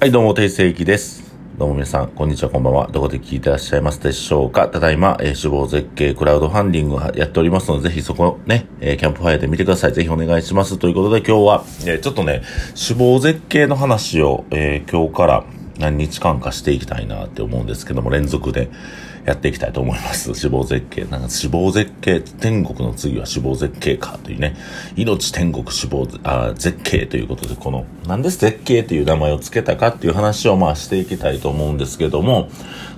はい、どうも、定世紀です。どうも皆さん、こんにちは、こんばんは。どこで聞いてらっしゃいますでしょうかただいま、えー、死亡絶景クラウドファンディングをやっておりますので、ぜひそこね、えーキャンプファイアで見てください。ぜひお願いします。ということで今日は、えーちょっとね、死亡絶景の話を、えー今日から何日間かしていきたいなって思うんですけども、連続でやっていきたいと思います。死亡絶景。なんか死亡絶景、天国の次は死亡絶景かというね、命天国死亡あ絶景ということで、この、なんで絶景という名前を付けたかっていう話をまあしていきたいと思うんですけども、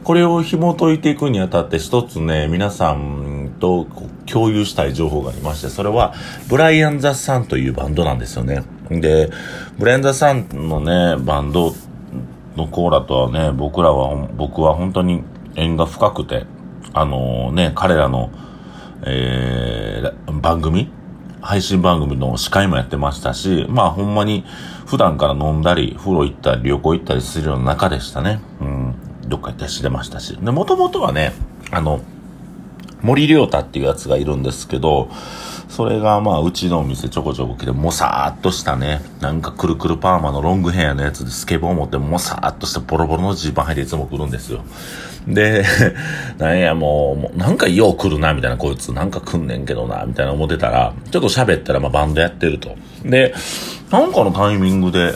これを紐解いていくにあたって一つね、皆さんと共有したい情報がありまして、それは、ブライアン・ザ・サンというバンドなんですよね。で、ブライアン・ザ・サンのね、バンドのコーラとはね、僕らは、僕は本当に縁が深くて、あのね、彼らの、えー、番組配信番組の司会もやってましたし、まあほんまに普段から飲んだり、風呂行ったり、旅行行ったりするような中でしたね。うん。どっか行ったりしてましたし。で、もともとはね、あの、森良太っていうやつがいるんですけど、それがまあうちのお店ちょこちょこ来てもさーっとしたね、なんかくるくるパーマのロングヘアのやつでスケボー持ってもさーっとしたボロボロのジーパン履いていつも来るんですよ。で、なんやもう、なんかよう来るな、みたいなこいつなんか来んねんけどな、みたいな思ってたら、ちょっと喋ったらまあバンドやってると。で、なんかのタイミングで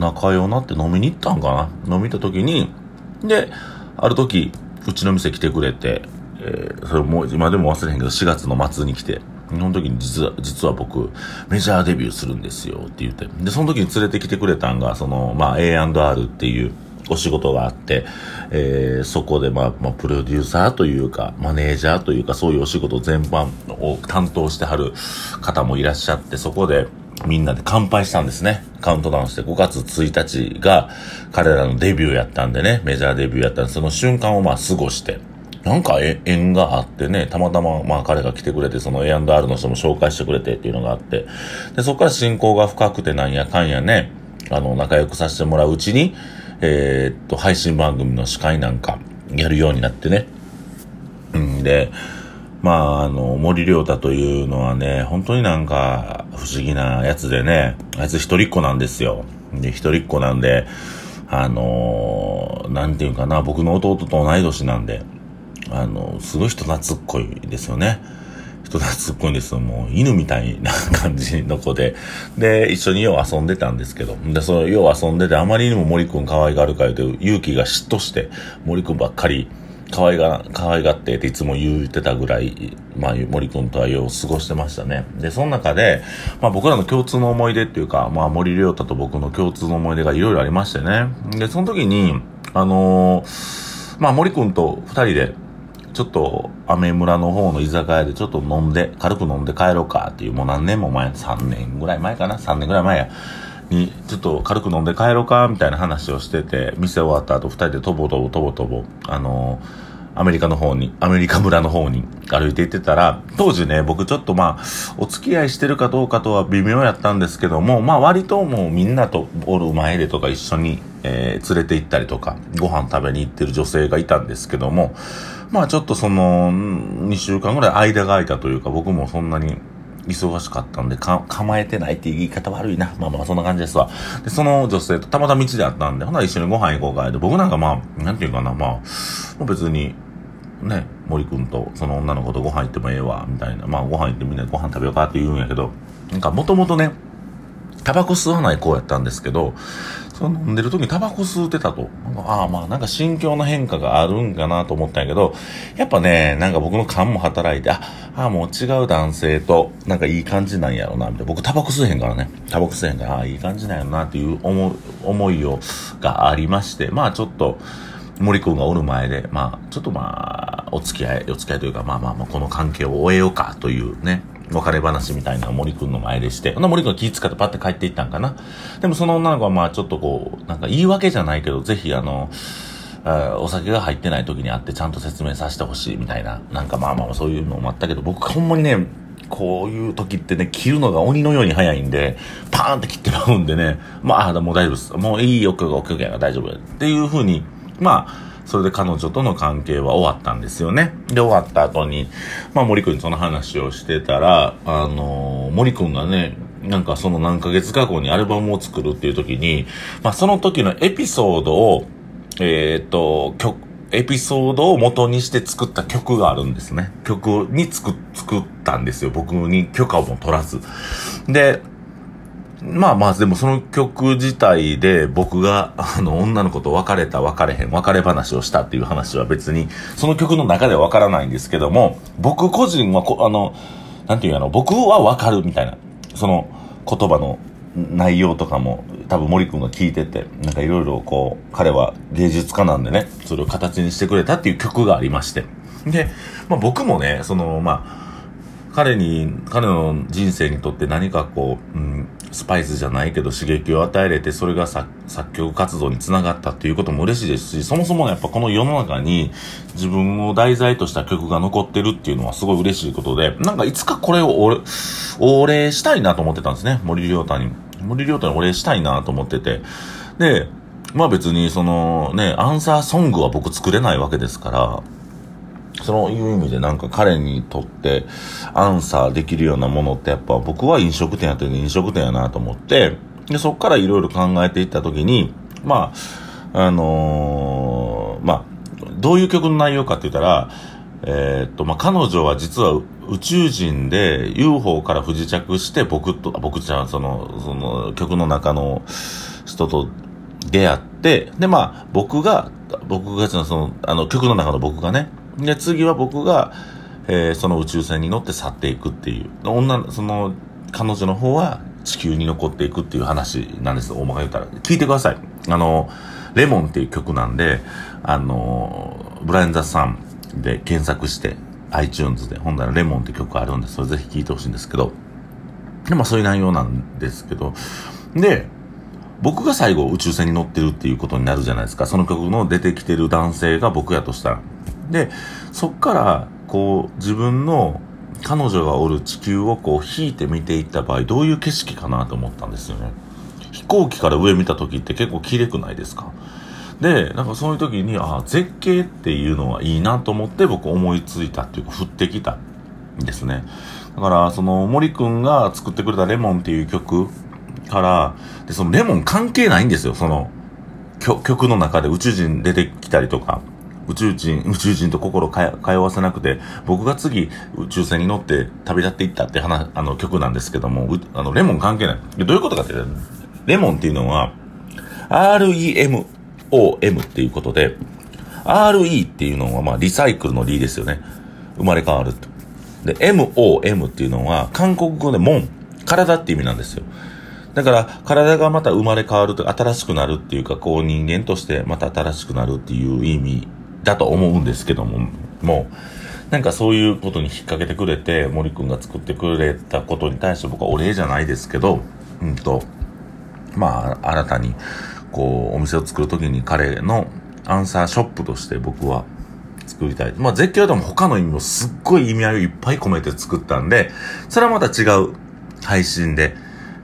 仲良なって飲みに行ったんかな飲み行った時に、で、ある時、うちの店来てくれて、えーそれもう今でも忘れへんけど、4月の末に来て、その時に実は、実は僕、メジャーデビューするんですよって言って。で、その時に連れてきてくれたんが、その、まあ、A&R っていうお仕事があって、えーそこで、まあ、まあ、プロデューサーというか、マネージャーというか、そういうお仕事全般を担当してはる方もいらっしゃって、そこで、みんなで乾杯したんですね。カウントダウンして5月1日が彼らのデビューやったんでね、メジャーデビューやったんで、その瞬間をまあ過ごして、なんか縁があってね、たまたままあ彼が来てくれて、その A&R の人も紹介してくれてっていうのがあって、で、そこから親交が深くてなんやかんやね、あの、仲良くさせてもらううちに、えーっと、配信番組の司会なんかやるようになってね。うんで、まあ、あの、森良太というのはね、本当になんか不思議なやつでね、あいつ一人っ子なんですよ。で、一人っ子なんで、あのなんていうかな、僕の弟と同い年なんで、あの、すごい人懐っこいですよね。人懐っこいんですよ。もう犬みたいな感じの子で。で、一緒によう遊んでたんですけど。で、そのよう遊んでて、あまりにも森くん可愛がるから言うて、勇気が嫉妬して、森くんばっかり可愛が、可愛がってっていつも言ってたぐらい、まあ、森くんとはよう過ごしてましたね。で、その中で、まあ僕らの共通の思い出っていうか、まあ森良太と僕の共通の思い出がいろいろありましてね。で、その時に、あのーまあ森くんと二人で、ちょっと、アメ村の方の居酒屋でちょっと飲んで、軽く飲んで帰ろうかっていう、もう何年も前、3年ぐらい前かな ?3 年ぐらい前や。に、ちょっと軽く飲んで帰ろうかみたいな話をしてて、店終わった後二人でとぼとぼとぼとぼ、あのーアメリカの方に、アメリカ村の方に歩いて行ってたら、当時ね、僕ちょっとまあ、お付き合いしてるかどうかとは微妙やったんですけども、まあ割ともうみんなとおる前でとか一緒に、えー連れて行ったりとか、ご飯食べに行ってる女性がいたんですけども、まあちょっとその、2週間ぐらい間が空いたというか、僕もそんなに忙しかったんで、か、構えてないっていう言い方悪いな。まあまあそんな感じですわ。で、その女性とたまたま道で会ったんで、ほな一緒にご飯行こうか。で、僕なんかまあ、なんていうかな、まあ、別に、ね、森くんとその女の子とご飯行ってもええわ、みたいな。まあご飯行ってみんなでご飯食べようかって言うんやけど、なんかもともとね、タバコ吸わない子やったんですけど、その飲んでる時にタバコ吸うてたと。ああまあなんか心境の変化があるんかなと思ったんやけど、やっぱね、なんか僕の勘も働いて、あ、あもう違う男性となんかいい感じなんやろな、みたいな。僕タバコ吸えへんからね。タバコ吸えへんから、ああ、いい感じなんやろうなっていう思い、思いを、がありまして、まあちょっと、森くんがおる前で、まあ、ちょっとまあ、お付き合い、お付き合いというか、まあまあまあ、この関係を終えようかというね、別れ話みたいな森くんの前でして、森くんが気遣ってパッて帰っていったんかな。でもその女の子はまあちょっとこう、なんか言い訳じゃないけど、ぜひあの、お酒が入ってない時に会ってちゃんと説明させてほしいみたいな、なんかまあまあそういうのもあったけど、僕ほんまにね、こういう時ってね、切るのが鬼のように早いんで、パーンって切ってまうんでね、まあ、もう大丈夫です。もういいよ、オッケーオッケーオッケー大丈夫。っていう風に、まあ、それで彼女との関係は終わったんですよね。で、終わった後に、まあ森くんにその話をしてたら、あのー森くんがね、なんかその何ヶ月か後にアルバムを作るっていう時に、まあその時のエピソードを、えっ、と、曲、エピソードを元にして作った曲があるんですね。曲に作、作ったんですよ。僕に許可をも取らず。で、まあまあ、でもその曲自体で僕が、あの、女の子と別れた別れへん、別れ話をしたっていう話は別に、その曲の中ではわからないんですけども、僕個人はこ、あの、なんていうの、僕はわかるみたいな、その言葉の内容とかも多分森くんが聞いてて、なんかいろいろこう、彼は芸術家なんでね、それを形にしてくれたっていう曲がありまして。で、まあ僕もね、その、まあ、彼に、彼の人生にとって何かこう、うん、スパイスじゃないけど刺激を与えれて、それが作曲活動につながったっていうことも嬉しいですし、そもそもやっぱこの世の中に自分を題材とした曲が残ってるっていうのはすごい嬉しいことで、なんかいつかこれをおお礼したいなと思ってたんですね、森良太に。森良太にお礼したいなと思ってて。で、まあ別にそのね、アンサーソングは僕作れないわけですから、そのいう意味でなんか彼にとってアンサーできるようなものってやっぱ僕は飲食店やってる飲食店やなと思って、で、そっからいろいろ考えていったときに、まあ、あのー、まあ、どういう曲の内容かって言ったら、えー、っと、まあ、彼女は実は宇宙人で UFO から不時着して僕と、僕ちゃん、その、その曲の中の人と出会って、で、まあ、僕が、僕が、その、あの、曲の中の僕がね、で、次は僕が、えー、その宇宙船に乗って去っていくっていう。女、その、彼女の方は地球に残っていくっていう話なんです。大まか言ったら。聞いてください。あの、レモンっていう曲なんで、あの、ブライアン・ザ・サンで検索して、iTunes で、ほんならレモンって曲あるんで、それぜひ聴いてほしいんですけど、で、まあそういう内容なんですけど、で、僕が最後宇宙船に乗ってるっていうことになるじゃないですか。その曲の出てきてる男性が僕やとしたら。で、そっから、こう、自分の彼女がおる地球をこう引いて見ていった場合、どういう景色かなと思ったんですよね。飛行機から上見た時って結構綺麗くないですか？で、なんかそういう時に、ああ、絶景っていうのはいいなと思って僕思いついたっていうか、降ってきたんですね。だから、その森くんが作ってくれたレモンっていう曲から、で、そのレモン関係ないんですよ、その、曲の中で宇宙人出てきたりとか、宇宙人、宇宙人と心を通わせなくて、僕が次宇宙船に乗って旅立っていったって話、あの曲なんですけども、あの、レモン関係ない。どういうことかって、レモンっていうのは、REMOM っていうことで、RE っていうのは、まあ、リサイクルの D ですよね。生まれ変わると。で、MOM っていうのは、韓国語で門、体って意味なんですよ。だから、体がまた生まれ変わると、新しくなるっていうか、こう人間としてまた新しくなるっていう意味だと思うんですけども、もう、なんかそういうことに引っ掛けてくれて、森くんが作ってくれたことに対して僕はお礼じゃないですけど、うんと、まあ、新たに、こう、お店を作るときに彼のアンサーショップとして僕は作りたい。まあ、絶叫でも他の意味もすっごい意味合いをいっぱい込めて作ったんで、それはまた違う配信で、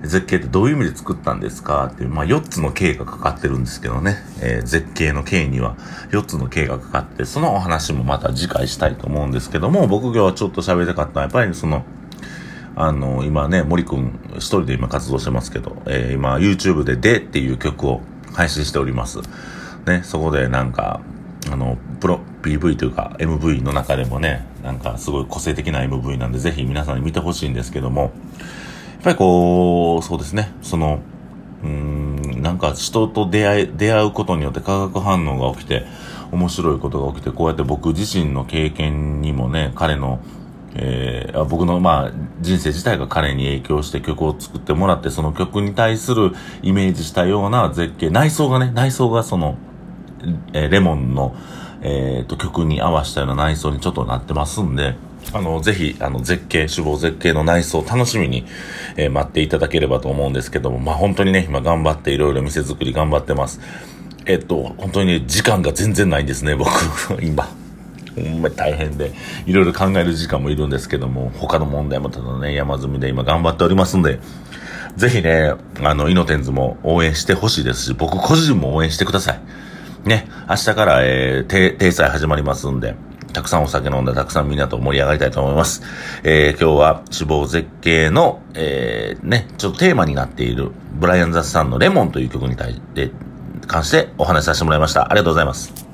絶景ってどういう意味で作ったんですか？っていう、まあ4つの K がかかってるんですけどね、えー、絶景の K には4つの K がかかって、そのお話もまた次回したいと思うんですけども、僕今日はちょっと喋りたかったのは、やっぱりその、あの、今ね、森くん一人で今活動してますけど、えー、今 YouTube ででっていう曲を配信しております。ね、そこでなんか、あの、プロ、PV というか MV の中でもね、なんかすごい個性的な MV なんでぜひ皆さんに見てほしいんですけども、っぱりこう、そうですね、その、うん、なんか人と出会い、出会うことによって化学反応が起きて、面白いことが起きて、こうやって僕自身の経験にもね、彼の、えー、僕のまあ人生自体が彼に影響して曲を作ってもらって、その曲に対するイメージしたような絶景、内装がね、内装がその、えー、レモンの、えー、と曲に合わせたような内装にちょっとなってますんで、あの、ぜひ、あの、絶景、死亡絶景の内装を楽しみに、えー、待っていただければと思うんですけども、まあ、本当にね、今頑張っていろいろ店作り頑張ってます。えっと、本当にね、時間が全然ないんですね、僕、今。ほんま大変で、いろいろ考える時間もいるんですけども、他の問題もただね、山積みで今頑張っておりますんで、ぜひね、あの、イノテンズも応援してほしいですし、僕個人も応援してください。ね、明日から、えー、定、定祭始まりますんで、たくさんお酒飲んだ、たくさんみんなと盛り上がりたいと思います。えー、今日は死亡絶景の、えー、ね、ちょっとテーマになっている、ブライアン・ザスさんのレモンという曲に対して、関してお話しさせてもらいました。ありがとうございます。